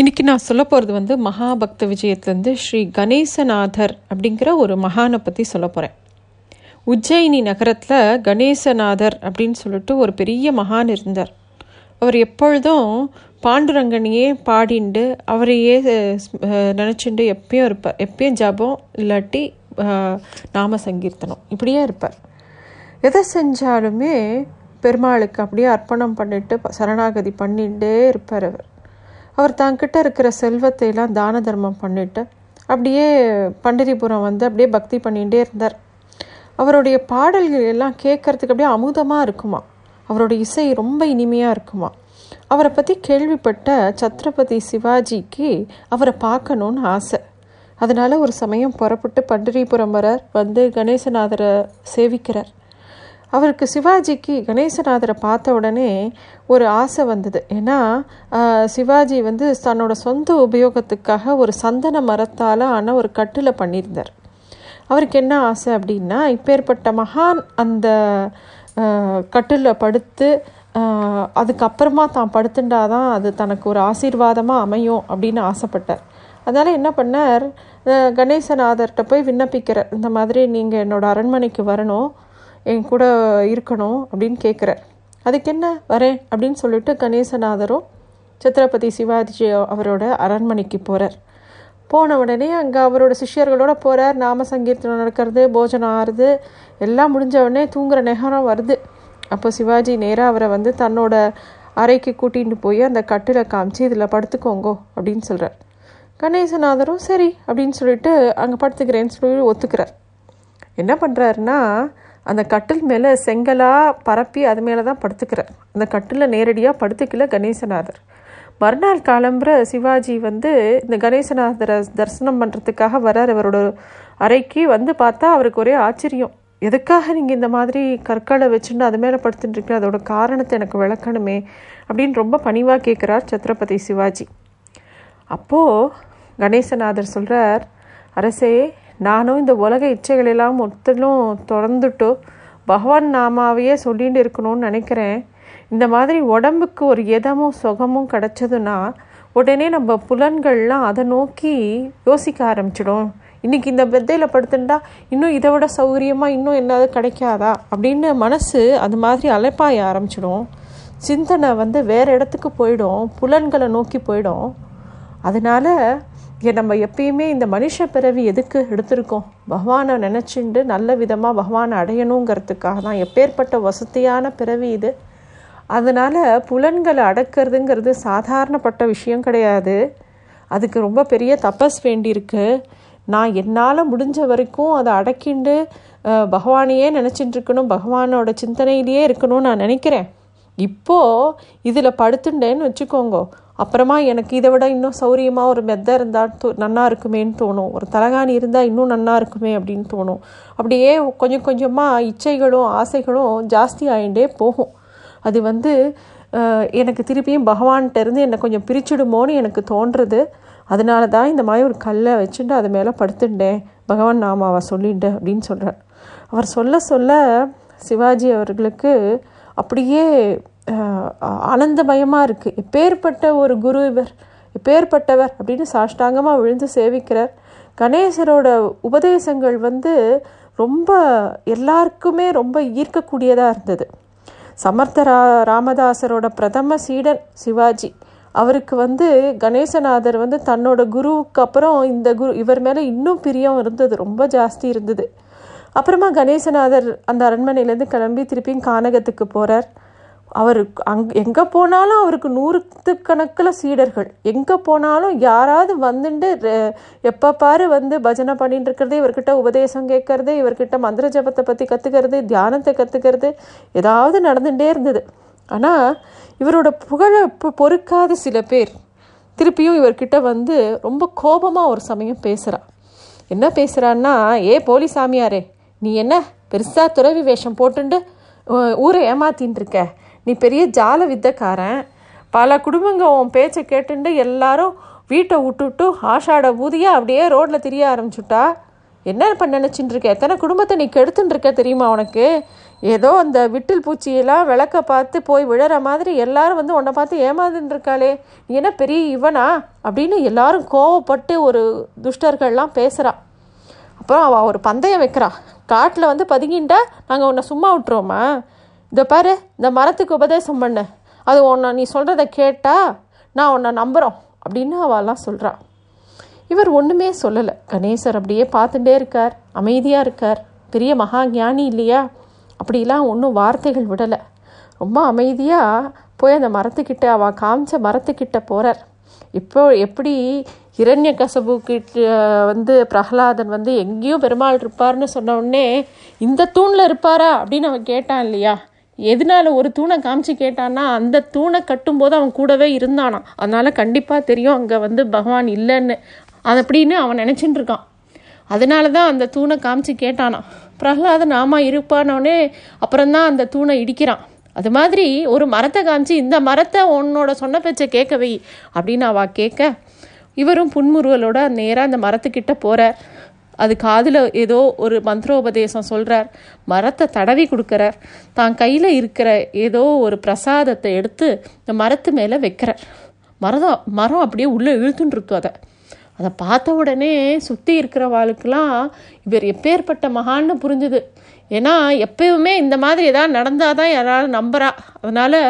இன்னைக்கு நான் சொல்ல போகிறது வந்து மகாபக்த விஜயத்துலேருந்து ஸ்ரீ கணேசநாதர் அப்படிங்கிற ஒரு மகானை பற்றி சொல்ல போகிறேன் உஜ்ஜயினி நகரத்தில் கணேசநாதர் அப்படின்னு சொல்லிட்டு ஒரு பெரிய மகான் இருந்தார். அவர் எப்பொழுதும் பாண்டுரங்கனையே பாடிண்டு அவரையே நினச்சிண்டு எப்பயும் இருப்பார். எப்பயும் ஜபம் இல்லாட்டி நாம சங்கீர்த்தனம் இப்படியே இருப்பார். எதை செஞ்சாலுமே பெருமாளுக்கு அப்படியே அர்ப்பணம் பண்ணிட்டு சரணாகதி பண்ணிகிட்டே இருப்பார் அவர். அவர் தங்கிட்ட இருக்கிற செல்வத்தை எல்லாம் தான தர்மம் பண்ணிட்டு அப்படியே பண்டரிபுரம் வந்து அப்படியே பக்தி பண்ணிகிட்டே இருந்தார். அவருடைய பாடல்கள் எல்லாம் கேட்கறதுக்கு அப்படியே அமுதமாக இருக்குமா? அவருடைய இசை ரொம்ப இனிமையாக இருக்குமா? அவரை பற்றி கேள்விப்பட்ட சத்ரபதி சிவாஜிக்கு அவரை பார்க்கணுன்னு ஆசை. அதனால் ஒரு சமயம் புறப்பட்டு பண்டிரிபுரம் வரார். வந்து கணேசநாதரை சேவிக்கிறார். அவருக்கு சிவாஜிக்கு கணேசநாதரை பார்த்த உடனே ஒரு ஆசை வந்தது. ஏன்னா சிவாஜி வந்து தன்னோட சொந்த உபயோகத்துக்காக ஒரு சந்தன மரத்தால் ஆன ஒரு கட்டில் பண்ணியிருந்தார். அவருக்கு என்ன ஆசை அப்படின்னா இப்பேற்பட்ட மகான் அந்த கட்டிலில் படுத்து அதுக்கப்புறமா தான் படுத்துண்டாதான் அது தனக்கு ஒரு ஆசீர்வாதமாக அமையும் அப்படின்னு ஆசைப்பட்டார். அதனால் என்ன பண்ணார்? கணேசநாதர்கிட்ட போய் விண்ணப்பிக்கிறார். இந்த மாதிரி நீங்கள் என்னோடய அரண்மனைக்கு வரணும். என் கூட இருக்கணும் அப்படின்னு கேட்குறார் அதுக்கு என்ன வரேன் அப்படின்னு சொல்லிட்டு கணேசநாதரும் சத்ரபதி சிவாஜி அவரோட அரண்மனைக்கு போகிறார் போன உடனே அங்கே அவரோட சிஷ்யர்களோட போகிறார் நாம சங்கீர்த்தனம் நடக்கிறது போஜனம் ஆறுது எல்லாம் முடிஞ்ச உடனே தூங்குற நேரம் வருது. அப்போ சிவாஜி நேராக அவரை வந்து தன்னோட அறைக்கு கூட்டிகிட்டு போய் அந்த கட்டில காமிச்சு இதில் படுத்துக்கோங்கோ அப்படின்னு சொல்கிறார் கணேசநாதரும் சரி அப்படின்னு சொல்லிட்டு அங்கே படுத்துக்கிறேன்னு சொல்லி ஒத்துக்கிறார். என்ன பண்ணுறாருன்னா அந்த கட்டில் மேலே செங்கலாக பரப்பி அது மேலே தான் படுத்துக்கிறார் அந்த கட்டில் நேரடியாக படுத்துக்கல கணேசநாதர். மறுநாள் காலம்புற சிவாஜி வந்து இந்த கணேசநாதரை தரிசனம் பண்ணுறதுக்காக வரார் அவரோட அறைக்கு வந்து பார்த்தா அவருக்கு ஒரே ஆச்சரியம். எதுக்காக நீங்கள் இந்த மாதிரி கற்களை வச்சுட்டு அது மேலே படுத்துட்டு இருக்கீங்க? அதோட காரணத்தை எனக்கு விளக்கணுமே அப்படின்னு ரொம்ப பணிவாக கேட்குறார் சத்ரபதி சிவாஜி. அப்போது கணேசநாதர் சொல்கிறார் அரசே நானும் இந்த உலக இச்சைகளெல்லாம் மொத்தலும் திறந்துட்டு பகவான் நாமாவையே சொல்லிட்டு இருக்கணும்னு நினைக்கிறேன். இந்த மாதிரி உடம்புக்கு ஒரு எதமும் சுகமும் கிடச்சதுன்னா உடனே நம்ம புலன்கள்லாம் அதை நோக்கி யோசிக்க ஆரம்பிச்சிடும். இன்னைக்கு இந்த பெத்தையில் படுத்துட்டா இன்னும் இதை விட சௌகரியமாக இன்னும் என்னது கிடைக்காதா அப்படின்னு மனசு அது மாதிரி அலைப்பாய ஆரம்பிச்சிடும். சிந்தனை வந்து வேறு இடத்துக்கு போயிடும். புலன்களை நோக்கி போயிடும். அதனால நம்ம எப்பயுமே இந்த மனுஷ பிறவி எதுக்கு எடுத்திருக்கோம்? பகவானை நினச்சிண்டு நல்ல விதமாக பகவானை அடையணுங்கிறதுக்காக தான். எப்பேற்பட்ட வசதியான பிறவி இது. அதனால் புலன்களை அடக்கிறதுங்கிறது சாதாரணப்பட்ட விஷயம் கிடையாது. அதுக்கு ரொம்ப பெரிய தபஸ் வேண்டியிருக்கு. நான் என்னால் முடிஞ்ச வரைக்கும் அதை அடக்கிண்டு பகவானையே நினச்சிட்டு இருக்கணும் பகவானோட சிந்தனையிலேயே இருக்கணும்னு நான் நினைக்கிறேன். இப்போது இதில் படுத்துட்டேன்னு வச்சுக்கோங்க. அப்புறமா எனக்கு இதை விட இன்னும் சௌரியமாக ஒரு மெத்தை இருந்தால் தோ நன்னா இருக்குமேன்னு தோணும். ஒரு தலகாணி இருந்தால் இன்னும் நன்னா இருக்குமே அப்படின்னு தோணும். அப்படியே கொஞ்சம் கொஞ்சமாக இச்சைகளும் ஆசைகளும் ஜாஸ்தி ஆகிட்டே போகும். அது வந்து எனக்கு திருப்பியும் பகவான்கிட்ட இருந்து என்னை கொஞ்சம் பிரிச்சுடுமோன்னு எனக்கு தோன்றுறது அதனால தான் இந்த மாதிரி ஒரு கல்லை வச்சுட்டு அது மேலே படுத்துட்டேன். பகவான் நாமாவை சொல்லிட்டு அப்படின்னு சொல்கிறார் அவர் சொல்ல சொல்ல சிவாஜி அவர்களுக்கு அப்படியே ஆனந்தமயமாக இருக்குது எப்பேற்பட்ட ஒரு குரு இவர் எப்பேற்பட்டவர் அப்படின்னு சாஷ்டாங்கமாக விழுந்து சேவிக்கிறார். கணேசரோட உபதேசங்கள் வந்து ரொம்ப எல்லாருக்குமே ரொம்ப ஈர்க்கக்கூடியதாக இருந்தது. சமர்த்த ரா ராமதாசரோட பிரதம சீடன் சிவாஜி அவருக்கு வந்து கணேசநாதர் வந்து தன்னோட குருவுக்கு அப்புறம் இந்த குரு இவர் மேலே இன்னும் பிரியம் இருந்தது ரொம்ப ஜாஸ்தி இருந்தது. அப்புறமா கணேசநாதர் அந்த அரண்மனையிலேருந்து கிளம்பி திருப்பியும் கானகத்துக்கு போகிறார் அவர் அங் எங்கே போனாலும் அவருக்கு நூறுக்கணக்கில் சீடர்கள். எங்கே போனாலும் யாராவது வந்துட்டு எப்போ பாரு வந்து பஜனை பண்ணிட்டு இருக்கிறது இவர்கிட்ட உபதேசம் கேட்கறது இவர்கிட்ட மந்திர ஜபத்தை பற்றி கற்றுக்கிறது தியானத்தை கற்றுக்கிறது ஏதாவது நடந்துகிட்டே இருந்தது. ஆனால் இவரோட புகழை பொ- பொறுக்காத சில பேர் திருப்பியும் இவர்கிட்ட வந்து ரொம்ப கோபமாக ஒரு சமயம் பேசுகிறா என்ன பேசுகிறான்னா ஏ போலி சாமியாரே நீ என்ன பெருசாக துறவி வேஷம் போட்டுண்டு ஊரை ஏமாத்தின்னு இருக்க. நீ பெரிய ஜால வித்தக்காரன். பல குடும்பங்க உன் பேச்சை கேட்டுண்டு எல்லாரும் வீட்டை விட்டுவிட்டு ஆஷாட ஊதியாக அப்படியே ரோட்டில் திரிய ஆரம்பிச்சுட்டா? என்ன பண்ண நினச்சின்னு இருக்க? எத்தனை குடும்பத்தை நீ கெடுத்துன்னு இருக்க தெரியுமா உனக்கு? ஏதோ அந்த விட்டில் பூச்சியெல்லாம் விளக்க பார்த்து போய் விழற மாதிரி எல்லாரும் வந்து உன்னை பார்த்து ஏமாந்துட்டு இருக்காளே. நீ என்ன பெரிய இவனா? அப்படின்னு எல்லாரும் கோவப்பட்டு ஒரு துஷ்டர்கள்லாம் பேசுகிறா அப்புறம் அவள் ஒரு பந்தயம் வைக்கிறா. காட்டில் வந்து பதுங்கிண்டா நாங்கள் உன்னை சும்மா விட்டுருவோமா? இதை பாரு இந்த மரத்துக்கு உபதேசம் பண்ண. அது உன்னை நீ சொல்கிறத கேட்டால் நான் உன்னை நம்புகிறோம் அப்படின்னு அவெல்லாம் சொல்கிறா இவர் ஒன்றுமே சொல்லலை. கணேசர் அப்படியே பார்த்துட்டே இருக்கார். அமைதியாக இருக்கார். பெரிய மகா ஞானி இல்லையா? அப்படிலாம் ஒன்றும் வார்த்தைகள் விடலை. ரொம்ப அமைதியாக போய் அந்த மரத்துக்கிட்ட அவள் காமிச்ச மரத்துக்கிட்ட போகிறார் இப்போ எப்படி இரண்ய கசபு கிட்ட வந்து பிரகலாதன் வந்து எங்கேயும் பெருமாள் இருப்பார்னு சொன்ன உடனே இந்த தூணில் இருப்பாரா அப்படின்னு அவன் கேட்டான் இல்லையா? எதனால ஒரு தூணை காமிச்சு கேட்டான்னா அந்த தூணை கட்டும்போது அவன் கூடவே இருந்தானான் அதனால கண்டிப்பாக தெரியும் அங்கே வந்து பகவான் இல்லைன்னு. அது அப்படின்னு அவன் நினச்சிட்டு இருக்கான். அதனால தான் அந்த தூணை காமிச்சு கேட்டானான் பிரகலாதன் ஆமா இருப்பானோடனே அப்புறம்தான் அந்த தூணை இடிக்கிறான். அது மாதிரி ஒரு மரத்தை காமிச்சு இந்த மரத்தை உன்னோட சொன்ன பேச்சை கேட்க வை அப்படின்னு அவ கேட்க இவரும் புன்முறுவலோட நேராக அந்த மரத்துக்கிட்ட போகிறார் அது காதில் ஏதோ ஒரு மந்திரோபதேசம் சொல்கிறார் மரத்தை தடவி கொடுக்குறார். தான் கையில் இருக்கிற ஏதோ ஒரு பிரசாதத்தை எடுத்து இந்த மரத்து மேலே வைக்கிறார். மரம் மரம் அப்படியே உள்ளே இழுத்துன்னு அதை. அதை பார்த்த உடனே சுற்றி இருக்கிறவாளுக்கெல்லாம் இவர் எப்பேற்பட்ட மகான்னு புரிஞ்சுது. ஏன்னா எப்பயுமே இந்த மாதிரி ஏதாவது நடந்தால் தான் யாராலும் நம்புறா. அதனால்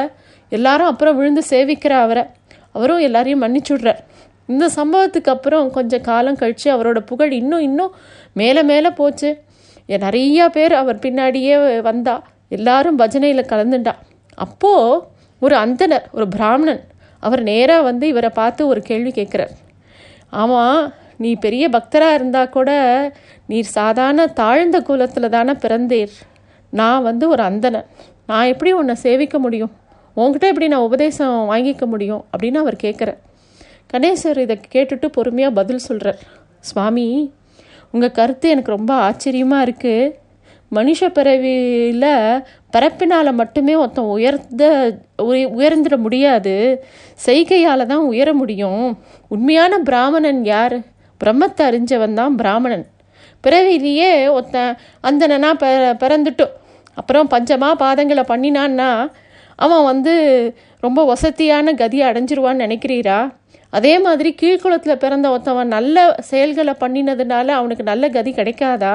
எல்லாரும் அப்புறம் விழுந்து சேவிக்கிற அவரை. அவரும் எல்லாரையும் மன்னிச்சுடுறார். இந்த சம்பவத்துக்கு அப்புறம் கொஞ்சம் காலம் கழித்து அவரோட புகழ் இன்னும் இன்னும் மேலே மேலே போச்சு. நிறையா பேர் அவர் பின்னாடியே வந்தா எல்லாரும் பஜனையில் கலந்துண்டா. அப்போது ஒரு அந்தனர் ஒரு பிராமணன் அவர் நேராக வந்து இவரை பார்த்து ஒரு கேள்வி கேட்குறார். ஆமாம் நீ பெரிய பக்தராக இருந்தால் கூட நீர் சாதாரண தாழ்ந்த குலத்தில் தானே பிறந்தீர். நான் வந்து ஒரு அந்தனன் நான் எப்படி உன்னை சேவிக்க முடியும்? உன்கிட்ட எப்படி நான் உபதேசம் வாங்கிக்க முடியும்? அப்படின்னு அவர் கேட்குறேன் கணேசர் இதை கேட்டுட்டு பொறுமையாக பதில் சொல்கிறார் சுவாமி உங்கள் கருத்து எனக்கு ரொம்ப ஆச்சரியமாக இருக்குது மனுஷ பிறவியில் பிறப்பினால் மட்டுமே ஒருத்தன் உயர்ந்த உயர்ந்துட முடியாது. செய்கையால் தான் உயர முடியும். உண்மையான பிராமணன் யார்? பிரம்மத்தை அறிஞ்சவன் தான் பிராமணன். பிறவிலேயே ஒருத்தன் அந்தனா ப பிறந்துட்டோம் அப்புறம் பஞ்சமாக பாதங்களை பண்ணினான்னா அவன் வந்து ரொம்ப வசதியான கதியை அடைஞ்சிருவான்னு நினைக்கிறீரா? அதே மாதிரி கீழ்குளத்தில் பிறந்த ஒருத்தவன் நல்ல செயல்களை பண்ணினதுனால அவனுக்கு நல்ல கதி கிடைக்காதா?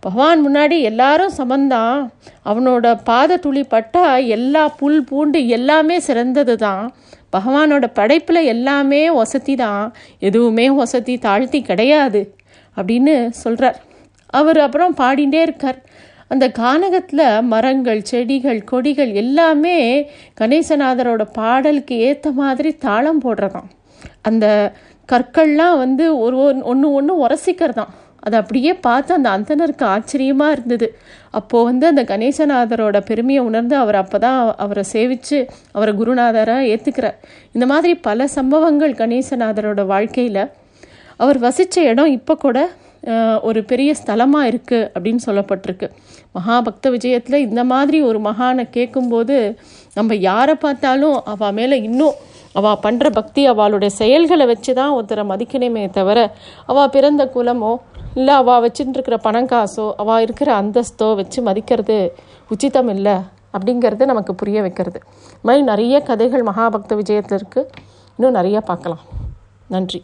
பகவான் முன்னாடி எல்லாரும் சமந்தான். அவனோட பாத துளி பட்டா எல்லா புல் பூண்டு எல்லாமே சிறந்தது தான் பகவானோட படைப்பில் எல்லாமே வசதி தான் எதுவுமே வசதி தாழ்த்தி கிடையாது அப்படின்னு சொல்கிறார் அவர் அப்புறம் பாடிண்டே இருக்கார். அந்த கானகத்தில் மரங்கள் செடிகள் கொடிகள் எல்லாமே கணேசநாதரோட பாடலுக்கு ஏற்ற மாதிரி தாளம் போடுறதாம். அந்த கற்கள்லாம் வந்து ஒரு ஒன்று ஒன்று தான் அதை அப்படியே பார்த்து அந்த அந்தனருக்கு ஆச்சரியமாக இருந்தது. அப்போது வந்து அந்த கணேசநாதரோட பெருமையை உணர்ந்து அவர் அப்போ தான் அவரை சேவித்து அவரை குருநாதராக ஏற்றுக்கிறார் இந்த மாதிரி பல சம்பவங்கள் கணேசநாதரோட வாழ்க்கையில். அவர் வசித்த இடம் இப்போ கூட ஒரு பெரிய ஸ்தலமாக இருக்குது அப்படின்னு சொல்லப்பட்டிருக்கு. மகாபக்த விஜயத்தில் இந்த மாதிரி ஒரு மகானை கேட்கும்போது நம்ம யாரை பார்த்தாலும் அவள் மேலே இன்னும் அவள் பண்ணுற பக்தி அவளுடைய செயல்களை வச்சு தான் ஒருத்தரை மதிக்கணுமே தவிர அவள் பிறந்த குலமோ இல்லை அவள் வச்சுட்டுருக்கிற பணம் காசோ அவள் இருக்கிற அந்தஸ்தோ வச்சு மதிக்கிறது உச்சிதம் இல்லை அப்படிங்கிறது நமக்கு புரிய வைக்கிறது. இது மாதிரி நிறைய கதைகள் மகாபக்த விஜயத்தில் இருக்குது இன்னும் நிறைய பார்க்கலாம். நன்றி.